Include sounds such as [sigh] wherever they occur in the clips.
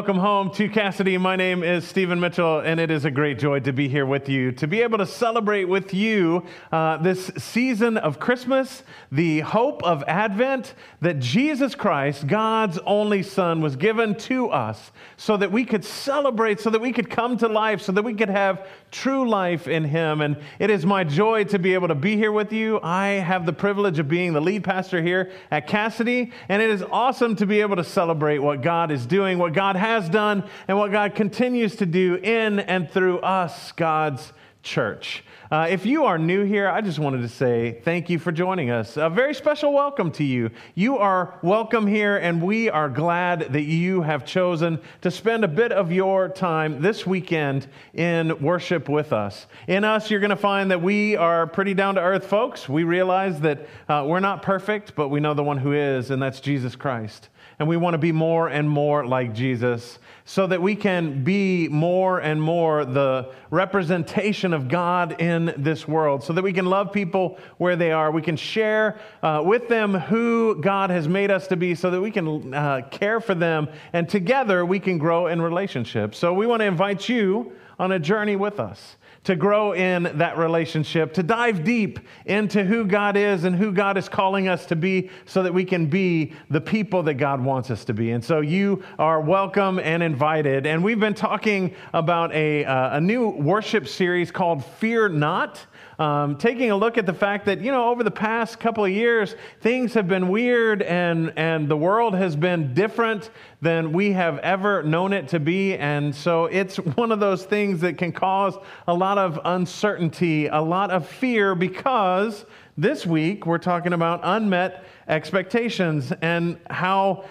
welcome home to Cassidy. My name is Stephen Mitchell, and it is a great joy to be here with you, to be able to celebrate with you uh, this season of Christmas, the hope of Advent that Jesus Christ, God's only Son, was given to us so that we could celebrate, so that we could come to life, so that we could have true life in Him. And it is my joy to be able to be here with you. I have the privilege of being the lead pastor here at Cassidy, and it is awesome to be able to celebrate what God is doing, what God has done, and what God continues to do in and through us, God's church. Uh, if you are new here, I just wanted to say thank you for joining us. A very special welcome to you. You are welcome here, and we are glad that you have chosen to spend a bit of your time this weekend in worship with us. In us, you're going to find that we are pretty down to earth folks. We realize that uh, we're not perfect, but we know the one who is, and that's Jesus Christ and we want to be more and more like Jesus so that we can be more and more the representation of God in this world, so that we can love people where they are. We can share uh, with them who God has made us to be, so that we can uh, care for them, and together we can grow in relationships. So we want to invite you on a journey with us to grow in that relationship, to dive deep into who God is and who God is calling us to be so that we can be the people that God wants us to be. And so you are welcome and invited. And we've been talking about a, uh, a new worship series called Fear Not um, taking a look at the fact that, you know, over the past couple of years, things have been weird and, and the world has been different than we have ever known it to be. And so it's [laughs] one of those things that can cause a lot of uncertainty, a lot of fear, because this week we're talking about unmet expectations and how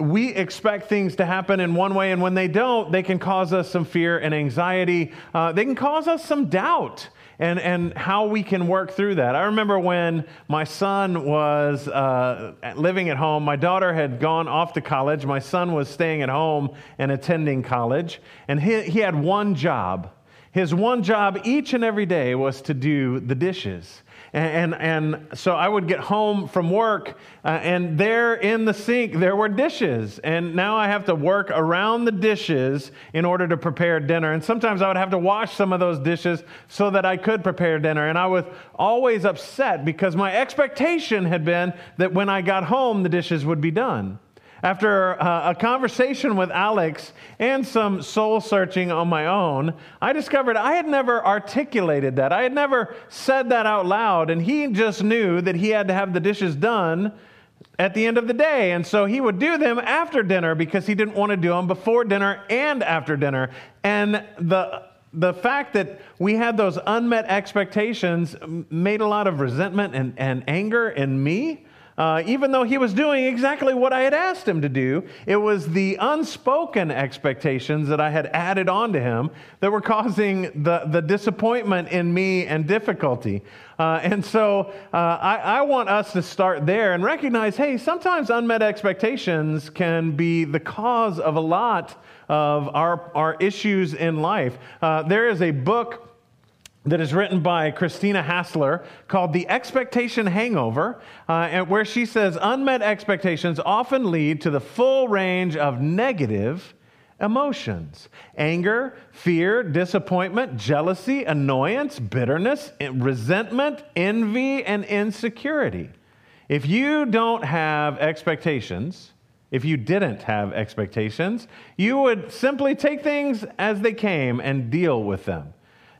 we expect things to happen in one way, and when they don't, they can cause us some fear and anxiety. Uh, they can cause us some doubt and, and how we can work through that. I remember when my son was uh, living at home, my daughter had gone off to college, my son was staying at home and attending college, and he, he had one job. His one job each and every day was to do the dishes. And, and, and, so I would get home from work, uh, and there in the sink, there were dishes. And now I have to work around the dishes in order to prepare dinner. And sometimes I would have to wash some of those dishes so that I could prepare dinner. And I was always upset because my expectation had been that when I got home, the dishes would be done. After uh, a conversation with Alex and some soul searching on my own, I discovered I had never articulated that. I had never said that out loud, and he just knew that he had to have the dishes done at the end of the day. And so he would do them after dinner because he didn't want to do them before dinner and after dinner. And the the fact that we had those unmet expectations made a lot of resentment and, and anger in me uh, even though he was doing exactly what I had asked him to do, it was the unspoken expectations that I had added on to him that were causing the, the disappointment in me and difficulty. Uh, and so uh, I, I want us to start there and recognize hey, sometimes unmet expectations can be the cause of a lot of our, our issues in life. Uh, there is a book that is written by Christine Hassler called The Expectation Hangover, uh, where she says unmet expectations often lead to the full range of negative emotions anger, fear, disappointment, jealousy, annoyance, bitterness, resentment, envy, and insecurity. If you don't have expectations, if you didn't have expectations, you would simply take things as they came and deal with them.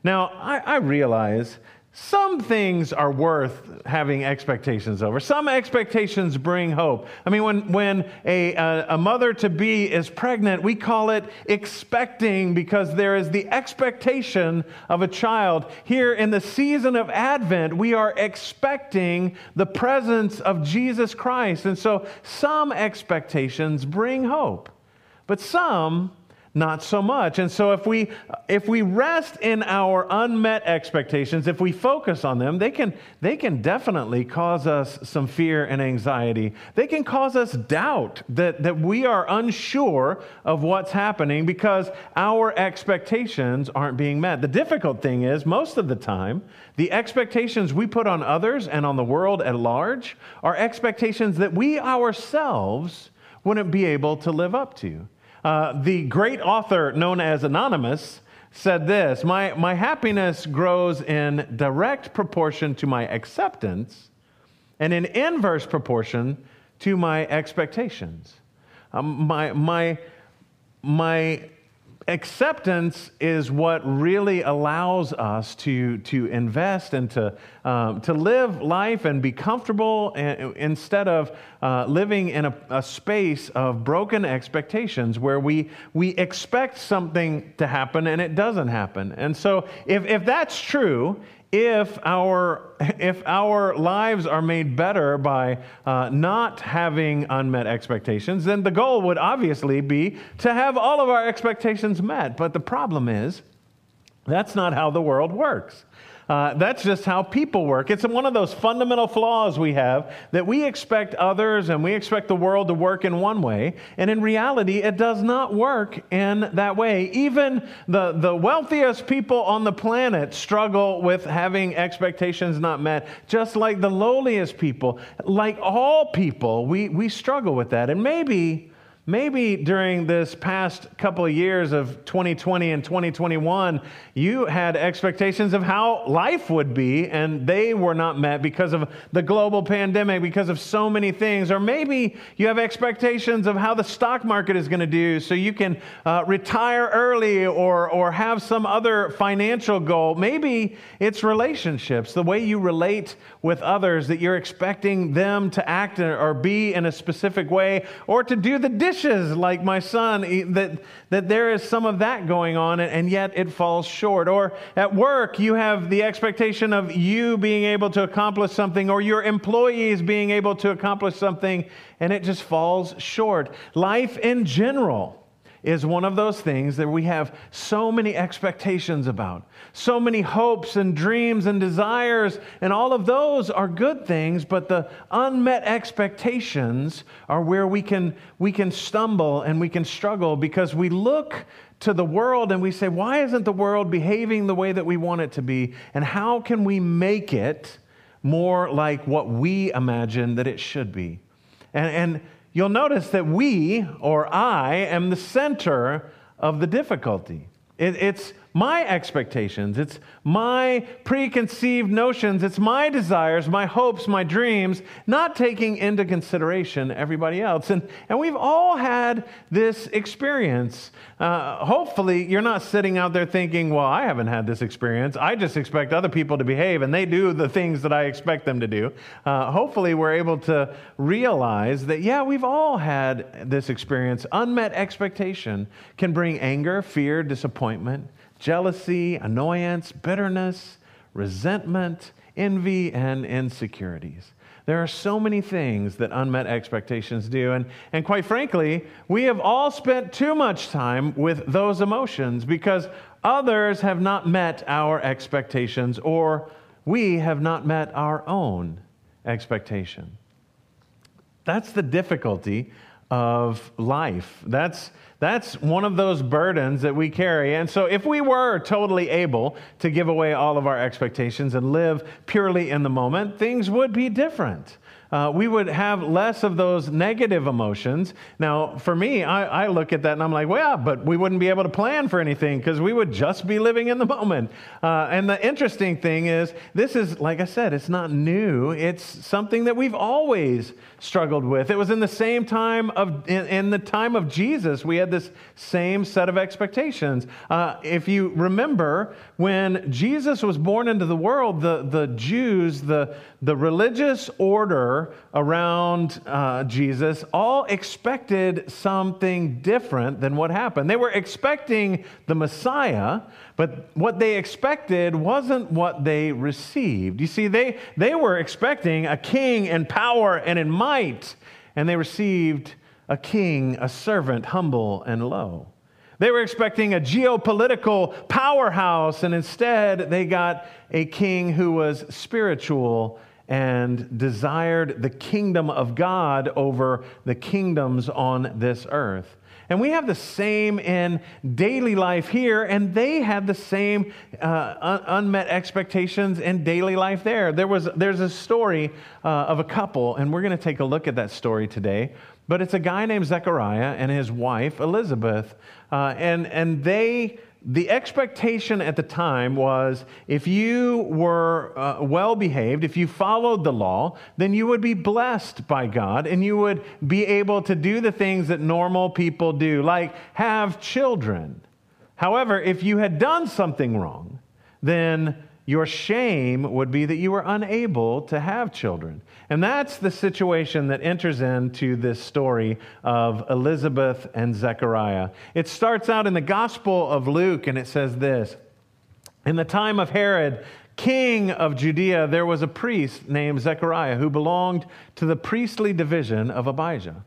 Now, I, I realize some things are worth having expectations over. Some expectations bring hope. I mean, when, when a, a, a mother to be is pregnant, we call it expecting because there is the expectation of a child. Here in the season of Advent, we are expecting the presence of Jesus Christ. And so some expectations bring hope, but some not so much. And so if we if we rest in our unmet expectations, if we focus on them, they can they can definitely cause us some fear and anxiety. They can cause us doubt that that we are unsure of what's happening because our expectations aren't being met. The difficult thing is most of the time, the expectations we put on others and on the world at large are expectations that we ourselves wouldn't be able to live up to. Uh, the great author known as Anonymous said this my, my happiness grows in direct proportion to my acceptance and in inverse proportion to my expectations. Um, my, my, my acceptance is what really allows us to, to invest and to, um, to live life and be comfortable instead of uh, living in a, a, space of broken expectations where we, we expect something to happen and it doesn't happen. And so, if, if that's true, if our, if our lives are made better by uh, not having unmet expectations, then the goal would obviously be to have all of our expectations met. But the problem is, that's not how the world works. Uh, that's just how people work. It's one of those fundamental flaws we have that we expect others and we expect the world to work in one way. And in reality, it does not work in that way. Even the, the wealthiest people on the planet struggle with having expectations not met, just like the lowliest people. Like all people, we, we struggle with that. And maybe Maybe during this past couple of years of 2020 and 2021, you had expectations of how life would be, and they were not met because of the global pandemic, because of so many things. Or maybe you have expectations of how the stock market is going to do so you can uh, retire early or, or have some other financial goal. Maybe it's relationships, the way you relate with others, that you're expecting them to act or be in a specific way or to do the dishes like my son, that, that there is some of that going on and yet it falls short. Or at work, you have the expectation of you being able to accomplish something or your employees being able to accomplish something and it just falls short. Life in general is one of those things that we have so many expectations about, so many hopes and dreams and desires, and all of those are good things, but the unmet expectations are where we can, we can stumble and we can struggle because we look to the world and we say, why isn't the world behaving the way that we want it to be? And how can we make it more like what we imagine that it should be? And, and you'll notice that we, or I, am the center of the difficulty. It, it's my expectations, it's my preconceived notions, it's my desires, my hopes, my dreams, not taking into consideration everybody else. And, and we've all had this experience. Uh, hopefully, you're not sitting out there thinking, well, I haven't had this experience. I just expect other people to behave and they do the things that I expect them to do. Uh, hopefully, we're able to realize that, yeah, we've all had this experience. Unmet expectation can bring anger, fear, disappointment jealousy, annoyance, bitterness, resentment, envy, and insecurities. There are so many things that unmet expectations do. And, and quite frankly, we have all spent too much time with those emotions because others have not met our expectations or we have not met our own expectation. That's the difficulty of life. That's that's one of those burdens that we carry. And so, if we were totally able to give away all of our expectations and live purely in the moment, things would be different uh, we would have less of those negative emotions. Now, for me, I, I look at that and I'm like, well, but we wouldn't be able to plan for anything because we would just be living in the moment. Uh, and the interesting thing is, this is, like I said, it's not new. It's something that we've always struggled with. It was in the same time of, in, in the time of Jesus, we had this same set of expectations. Uh, if you remember, when Jesus was born into the world, the, the Jews, the, the religious order around uh, Jesus all expected something different than what happened. They were expecting the Messiah, but what they expected wasn't what they received. You see, they, they were expecting a king in power and in might, and they received a king, a servant, humble and low. They were expecting a geopolitical powerhouse, and instead they got a king who was spiritual and desired the kingdom of God over the kingdoms on this earth. And we have the same in daily life here, and they had the same uh, un- unmet expectations in daily life there. There was, there's a story uh, of a couple, and we're going to take a look at that story today. But it's a guy named Zechariah and his wife, Elizabeth. Uh, and, and they the expectation at the time was if you were uh, well behaved, if you followed the law, then you would be blessed by God and you would be able to do the things that normal people do, like have children. However, if you had done something wrong, then your shame would be that you were unable to have children. And that's the situation that enters into this story of Elizabeth and Zechariah. It starts out in the Gospel of Luke, and it says this In the time of Herod, king of Judea, there was a priest named Zechariah who belonged to the priestly division of Abijah.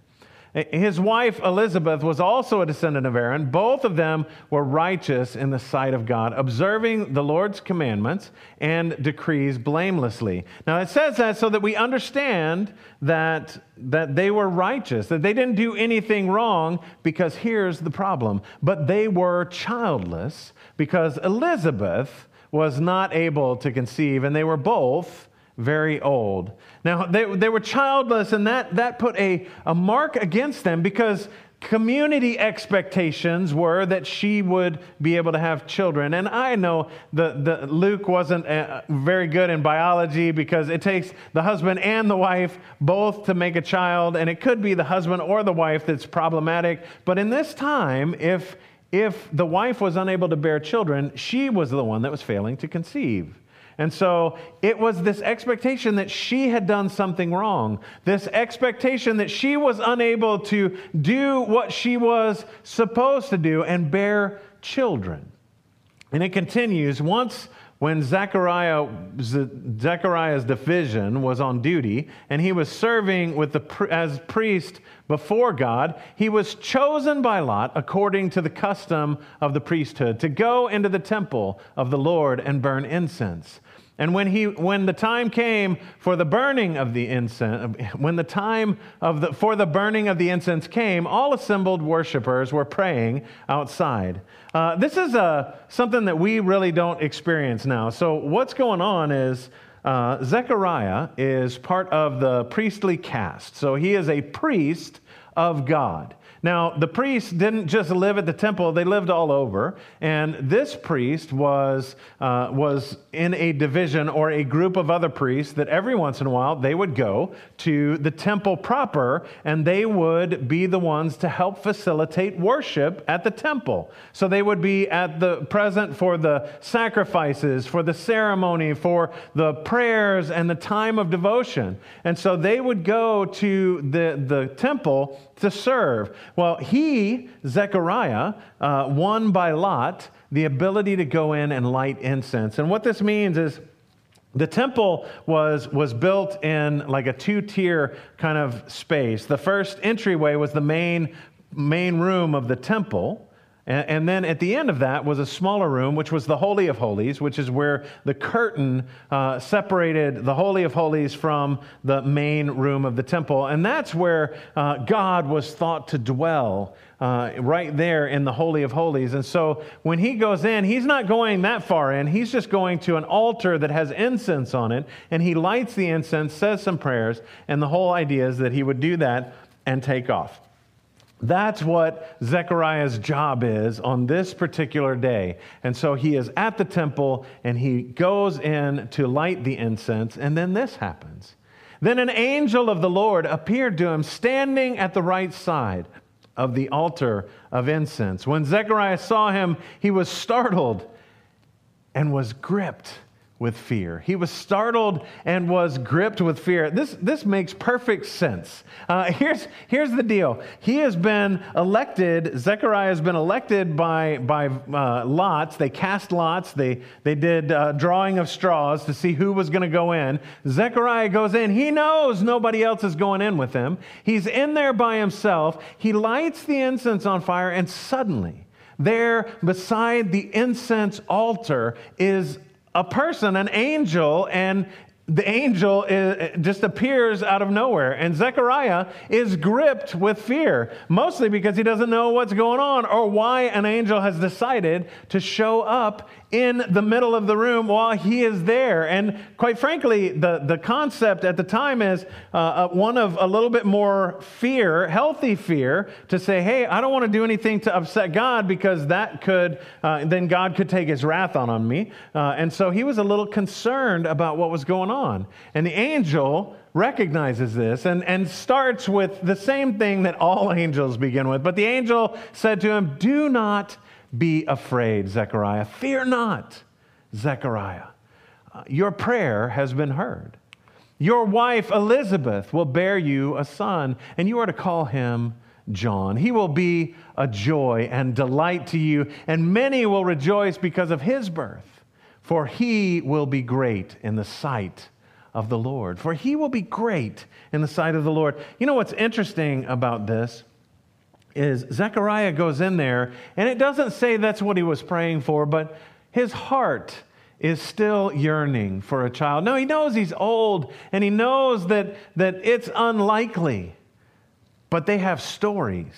His wife Elizabeth was also a descendant of Aaron. Both of them were righteous in the sight of God, observing the Lord's commandments and decrees blamelessly. Now it says that so that we understand that, that they were righteous, that they didn't do anything wrong, because here's the problem. But they were childless because Elizabeth was not able to conceive, and they were both very old. Now, they, they were childless, and that, that put a, a mark against them because community expectations were that she would be able to have children. And I know the, the Luke wasn't uh, very good in biology because it takes the husband and the wife both to make a child, and it could be the husband or the wife that's problematic. But in this time, if if the wife was unable to bear children, she was the one that was failing to conceive. And so it was this expectation that she had done something wrong, this expectation that she was unable to do what she was supposed to do and bear children. And it continues once when Zechariah, Zechariah's division was on duty and he was serving with the, as priest before God, he was chosen by Lot, according to the custom of the priesthood, to go into the temple of the Lord and burn incense. And when, he, when the time came for the burning of the incense, when the time of the, for the burning of the incense came, all assembled worshipers were praying outside. Uh, this is uh, something that we really don't experience now. So, what's going on is uh, Zechariah is part of the priestly caste. So, he is a priest of God. Now, the priests didn't just live at the temple, they lived all over. And this priest was, uh, was in a division or a group of other priests that every once in a while they would go to the temple proper and they would be the ones to help facilitate worship at the temple. So they would be at the present for the sacrifices, for the ceremony, for the prayers and the time of devotion. And so they would go to the, the temple to serve. Well, he, Zechariah, uh, won by Lot the ability to go in and light incense. And what this means is the temple was, was built in like a two tier kind of space. The first entryway was the main, main room of the temple. And, then at the end of that was a smaller room, which was the Holy of Holies, which is where the curtain uh, separated the Holy of Holies from the main room of the temple. And that's where uh, God was thought to dwell, uh, right there in the Holy of Holies. And so when he goes in, he's not going that far in. He's just going to an altar that has incense on it, and he lights the incense, says some prayers, and the whole idea is that he would do that and take off. That's what Zechariah's job is on this particular day. And so he is at the temple and he goes in to light the incense, and then this happens. Then an angel of the Lord appeared to him standing at the right side of the altar of incense. When Zechariah saw him, he was startled and was gripped with fear. He was startled and was gripped with fear. This, this makes perfect sense. Uh, here's, here's the deal He has been elected, Zechariah has been elected by, by uh, lots. They cast lots, they, they did uh, drawing of straws to see who was going to go in. Zechariah goes in. He knows nobody else is going in with him. He's in there by himself. He lights the incense on fire, and suddenly, there beside the incense altar is a person, an angel, and the angel is, just appears out of nowhere, and Zechariah is gripped with fear, mostly because he doesn't know what's going on or why an angel has decided to show up in the middle of the room while he is there. And quite frankly, the, the concept at the time is uh, uh one of a little bit more fear, healthy fear, to say, hey, I don't want to do anything to upset God because that could, uh, then God could take his wrath on, on me. Uh, and so he was a little concerned about what was going on. And the angel recognizes this and, and starts with the same thing that all [laughs] angels begin with. But the angel said to him, Do not be afraid, Zechariah. Fear not, Zechariah. Uh, your prayer has been heard. Your wife Elizabeth will bear you a son, and you are to call him John. He will be a joy and delight to you, and many will rejoice because of his birth, for he will be great in the sight of the Lord. For he will be great in the sight of the Lord. You know what's interesting about this? Is Zechariah goes in there, and it doesn't say that's what he was praying for, but his heart is still yearning for a child. No, he knows he's old, and he knows that, that it's unlikely, but they have stories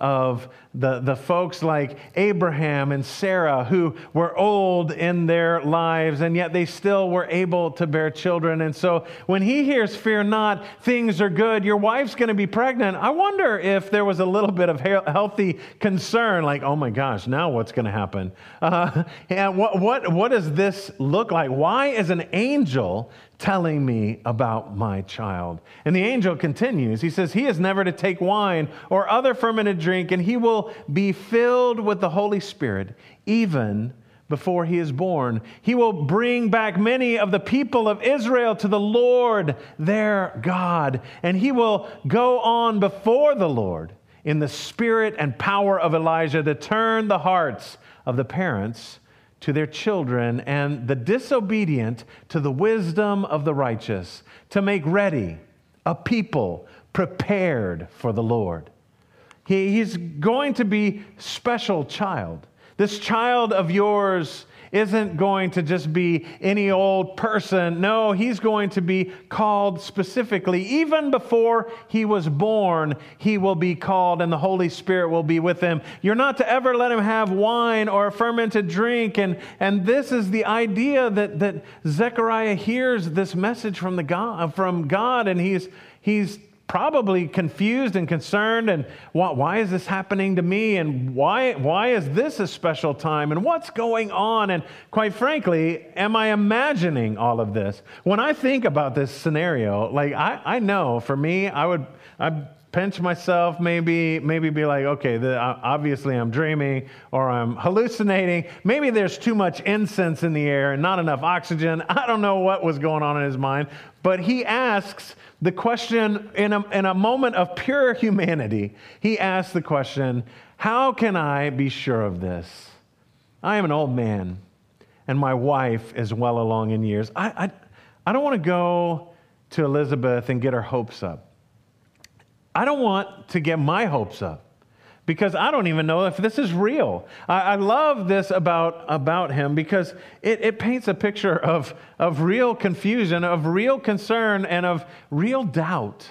of the, the folks like Abraham and Sarah who were old in their lives and yet they still were able to bear children. And so when he hears, Fear not, things are good, your wife's going to be pregnant, I wonder if there was a little bit of healthy concern like, oh my gosh, now what's going to happen? Uh, [laughs] and what, what, what does this look like? Why is an angel telling me about my child. And the angel continues. He says, He is never to take wine or other fermented drink, and he will be filled with the Holy Spirit, even before he is born. He will bring back many of the people of Israel to the Lord their God, and he will go on before the Lord in the spirit and power of Elijah to turn the hearts of the parents to their children and the disobedient to the wisdom of the righteous, to make ready a people prepared for the Lord. He, he's going to be special child. This child of yours isn't going to just be any old person. No, he's going to be called specifically. Even before he was born, he will be called, and the Holy Spirit will be with him. You're not to ever let him have wine or a fermented drink. And, and this is the idea that, that Zechariah hears this message from, the God, from God, and he's, he's probably confused and concerned and why, why, is this happening to me? And why, why is this a special time? And what's going on? And quite frankly am i imagining all of this? When i think about this scenario like i, I know for me i would i pinch myself maybe maybe be like okay the, obviously i'm dreaming or i'm hallucinating. Maybe there's too much incense in the air and not enough oxygen. I don't know what was going on in his mind. But he asks the question in a, in a moment of pure humanity, he asked the question, How can I be sure of this? I am an old man, and my wife is well along in years. I, I, I don't want to go to Elizabeth and get her hopes up. I don't want to get my hopes up because I don't even know if this is real. I, I love this about, about him because it, it paints a picture of, of real confusion, of real concern, and of real doubt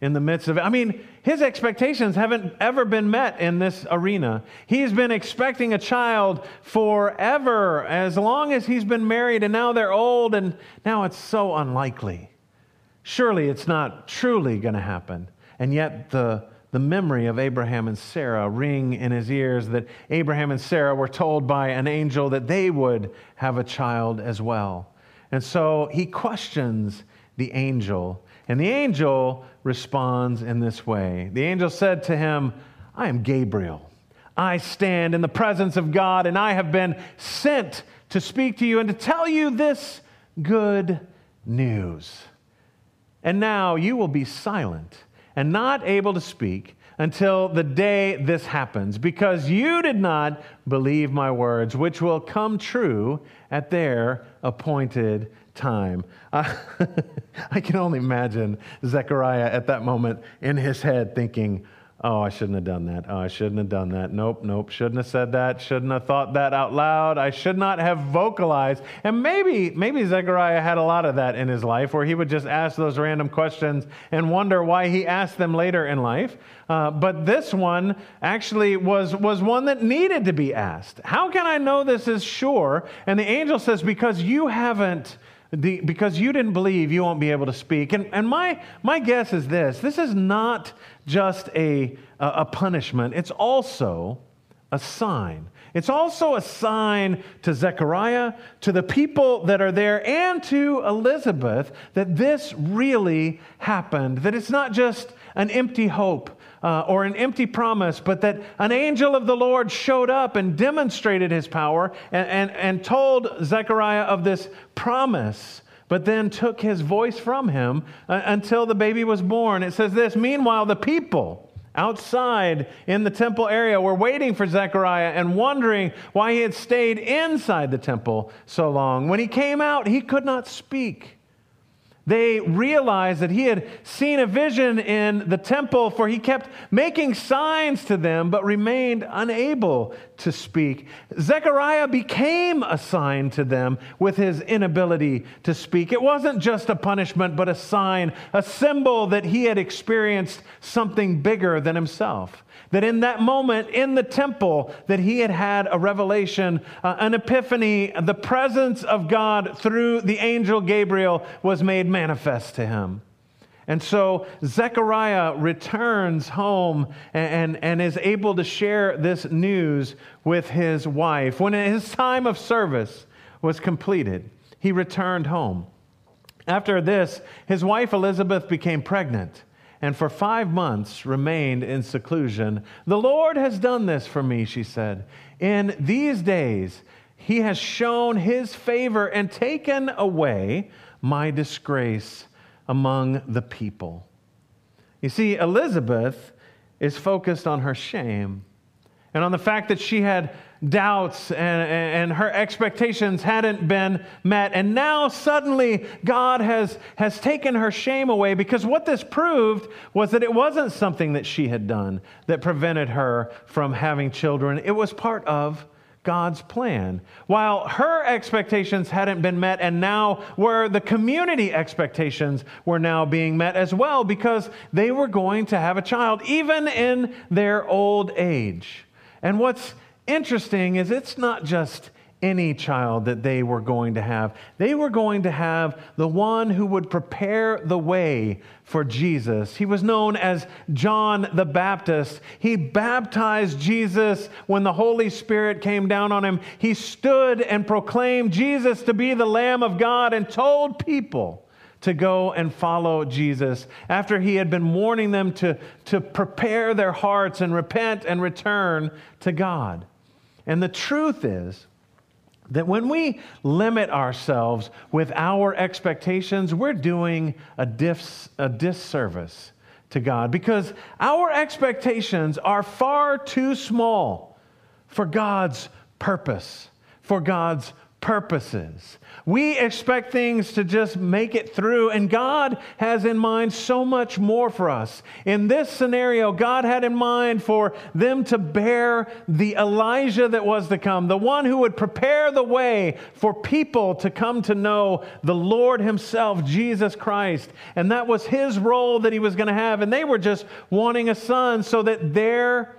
in the midst of it. I mean, his expectations haven't ever been met in this arena. He's been expecting a child forever, as long as he's been married, and now they're old, and now it's so unlikely. Surely it's not truly going to happen. And yet, the the memory of Abraham and Sarah ring in his ears that Abraham and Sarah were told by an angel that they would have a child as well. And so he questions the angel, and the angel responds in this way The angel said to him, I am Gabriel. I stand in the presence of God, and I have been sent to speak to you and to tell you this good news. And now you will be silent and not able to speak until the day this happens, because you did not believe my words, which will come true at their appointed time. Uh, [laughs] I can only imagine Zechariah at that moment in his head thinking, Oh, I shouldn't have done that. Oh, I shouldn't have done that. Nope, nope. Shouldn't have said that. Shouldn't have thought that out loud. I should not have vocalized. And maybe, maybe Zechariah had a lot of that in his life where he would just ask those random questions and wonder why he asked them later in life. Uh, but this one actually was, was one that needed to be asked. How can I know this is sure? And the angel says, Because you haven't the, because you didn't believe, you won't be able to speak. And, and my, my guess is this this is not just a, a punishment, it's also a sign. It's also a sign to Zechariah, to the people that are there, and to Elizabeth that this really happened, that it's not just an empty hope, uh, or an empty promise, but that an angel of the Lord showed up and demonstrated his power and, and, and told Zechariah of this promise, but then took his voice from him uh, until the baby was born. It says this Meanwhile, the people, outside in the temple area were waiting for Zechariah and wondering why he had stayed inside the temple so long. When he came out, he could not speak. They realized that he had seen a vision in the temple, for he kept making signs to them, but remained unable to speak. Zechariah became a sign to them with his inability to speak. It wasn't just a punishment, but a sign, a symbol that he had experienced something bigger than himself that in that moment in the temple that he had had a revelation uh, an epiphany the presence of god through the angel gabriel was made manifest to him and so Zechariah returns home and, and, and, is able to share this news with his wife. When his time of service was completed, he returned home. After this, his wife Elizabeth became pregnant and for five months remained in seclusion. The Lord has done this for me, she said. In these days, he has shown his favor and taken away my disgrace among the people. You see, Elizabeth is focused on her shame and on the fact that she had doubts and, and her expectations hadn't been met. And now suddenly God has, has taken her shame away because what this proved was that it wasn't something that she had done that prevented her from having children, it was part of God's plan. While her expectations hadn't been met, and now where the community expectations were now being met as well, because they were going to have a child, even in their old age. And what's interesting is it's not just any child that they were going to have. They were going to have the one who would prepare the way for Jesus. He was known as John the Baptist. He baptized Jesus when the Holy Spirit came down on him. He stood and proclaimed Jesus to be the Lamb of God and told people to go and follow Jesus after he had been warning them to, to prepare their hearts and repent and return to God. And the truth is that when we limit ourselves with our expectations, we're doing a, dis- a disservice to God because our expectations are far too small for God's purpose, for God's purposes. We expect things to just make it through, and God has in mind so much more for us. In this scenario, God had in mind for them to bear the Elijah that was to come, the one who would prepare the way for people to come to know the Lord Himself, Jesus Christ. And that was His role that He was going to have. And they were just wanting a son so that their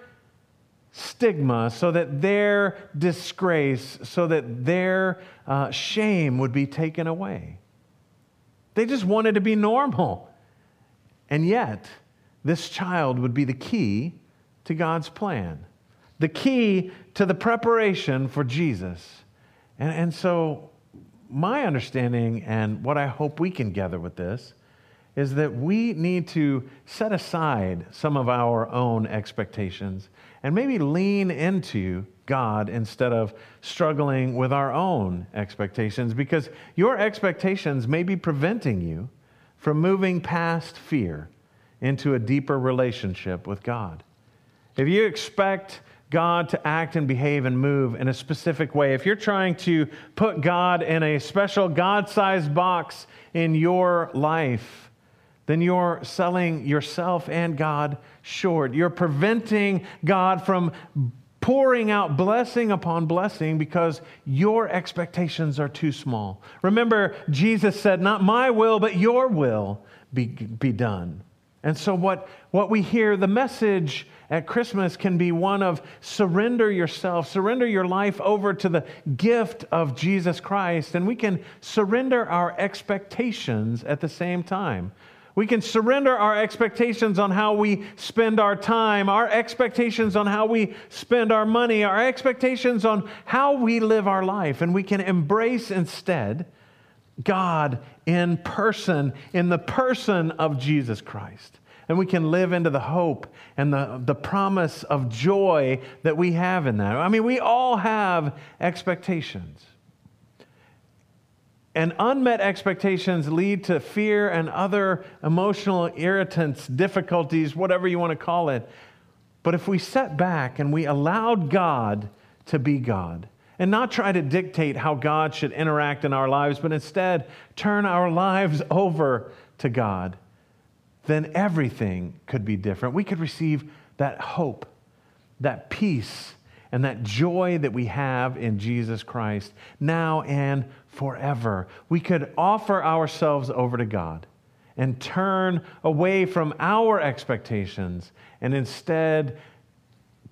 stigma, so that their disgrace, so that their uh, shame would be taken away. They just wanted to be normal. And yet, this child would be the key to God's plan, the key to the preparation for Jesus. And, and so, my understanding and what I hope we can gather with this is that we need to set aside some of our own expectations and maybe lean into God instead of struggling with our own expectations because your expectations may be preventing you from moving past fear into a deeper relationship with God. If you expect God to act and behave and move in a specific way, if you're trying to put God in a special God sized box in your life, then you're selling yourself and God short. You're preventing God from pouring out blessing upon blessing because your expectations are too small. Remember, Jesus said, Not my will, but your will be, be done. And so, what, what we hear, the message at Christmas can be one of surrender yourself, surrender your life over to the gift of Jesus Christ, and we can surrender our expectations at the same time. We can surrender our expectations on how we spend our time, our expectations on how we spend our money, our expectations on how we live our life, and we can embrace instead God in person, in the person of Jesus Christ. And we can live into the hope and the, the promise of joy that we have in that. I mean, we all have expectations. And unmet expectations lead to fear and other emotional irritants, difficulties, whatever you want to call it. But if we set back and we allowed God to be God, and not try to dictate how God should interact in our lives, but instead turn our lives over to God, then everything could be different. We could receive that hope, that peace, and that joy that we have in Jesus Christ now and forever. We could offer ourselves over to God and turn away from our expectations and instead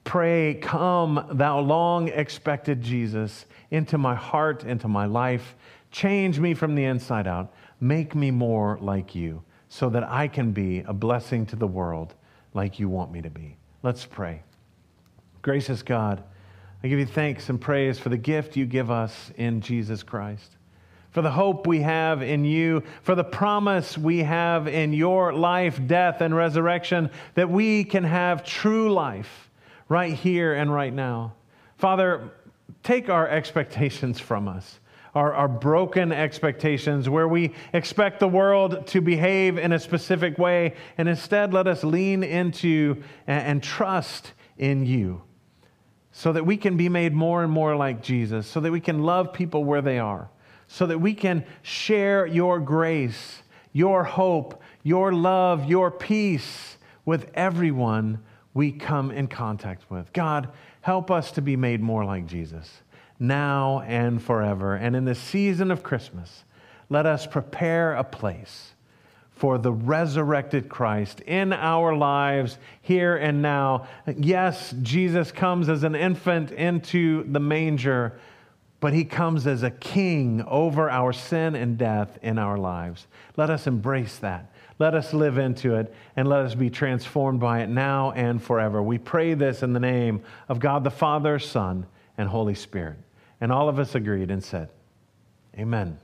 pray, Come, thou long expected Jesus, into my heart, into my life. Change me from the inside out. Make me more like you so that I can be a blessing to the world like you want me to be. Let's pray. Gracious God, I give you thanks and praise for the gift you give us in Jesus Christ, for the hope we have in you, for the promise we have in your life, death, and resurrection, that we can have true life right here and right now. Father, take our expectations from us. Our, our, broken expectations, where we expect the world to behave in a specific way, and instead let us lean into and, and trust in you so that we can be made more and more like Jesus, so that we can love people where they are, so that we can share your grace, your hope, your love, your peace with everyone we come in contact with. God, help us to be made more like Jesus now and forever. And in the season of Christmas, let us prepare a place for the resurrected Christ in our lives here and now. Yes, Jesus comes as an infant into the manger, but he comes as a king over our sin and death in our lives. Let us embrace that. Let us live into it and let us be transformed by it now and forever. We pray this in the name of God the Father, Son, and Holy Spirit. And all of us agreed and said, Amen.